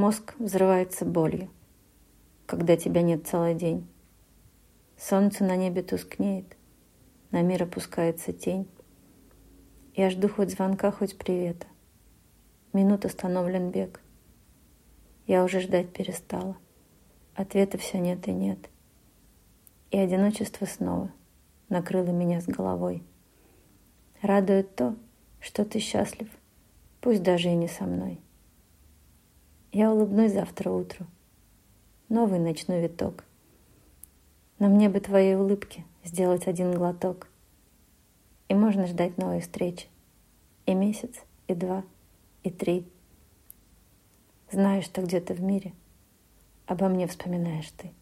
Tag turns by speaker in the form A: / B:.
A: Мозг взрывается болью, когда тебя нет целый день. Солнце на небе тускнеет, на мир опускается тень. Я жду хоть звонка, хоть привета. Минут остановлен бег. Я уже ждать перестала. Ответа все нет и нет. И одиночество снова накрыло меня с головой. Радует то, что ты счастлив, пусть даже и не со мной. Я улыбнусь завтра утру. Новый ночной виток. На мне бы твоей улыбки сделать один глоток. И можно ждать новой встречи. И месяц, и два, и три. Знаю, что где-то в мире обо мне вспоминаешь ты.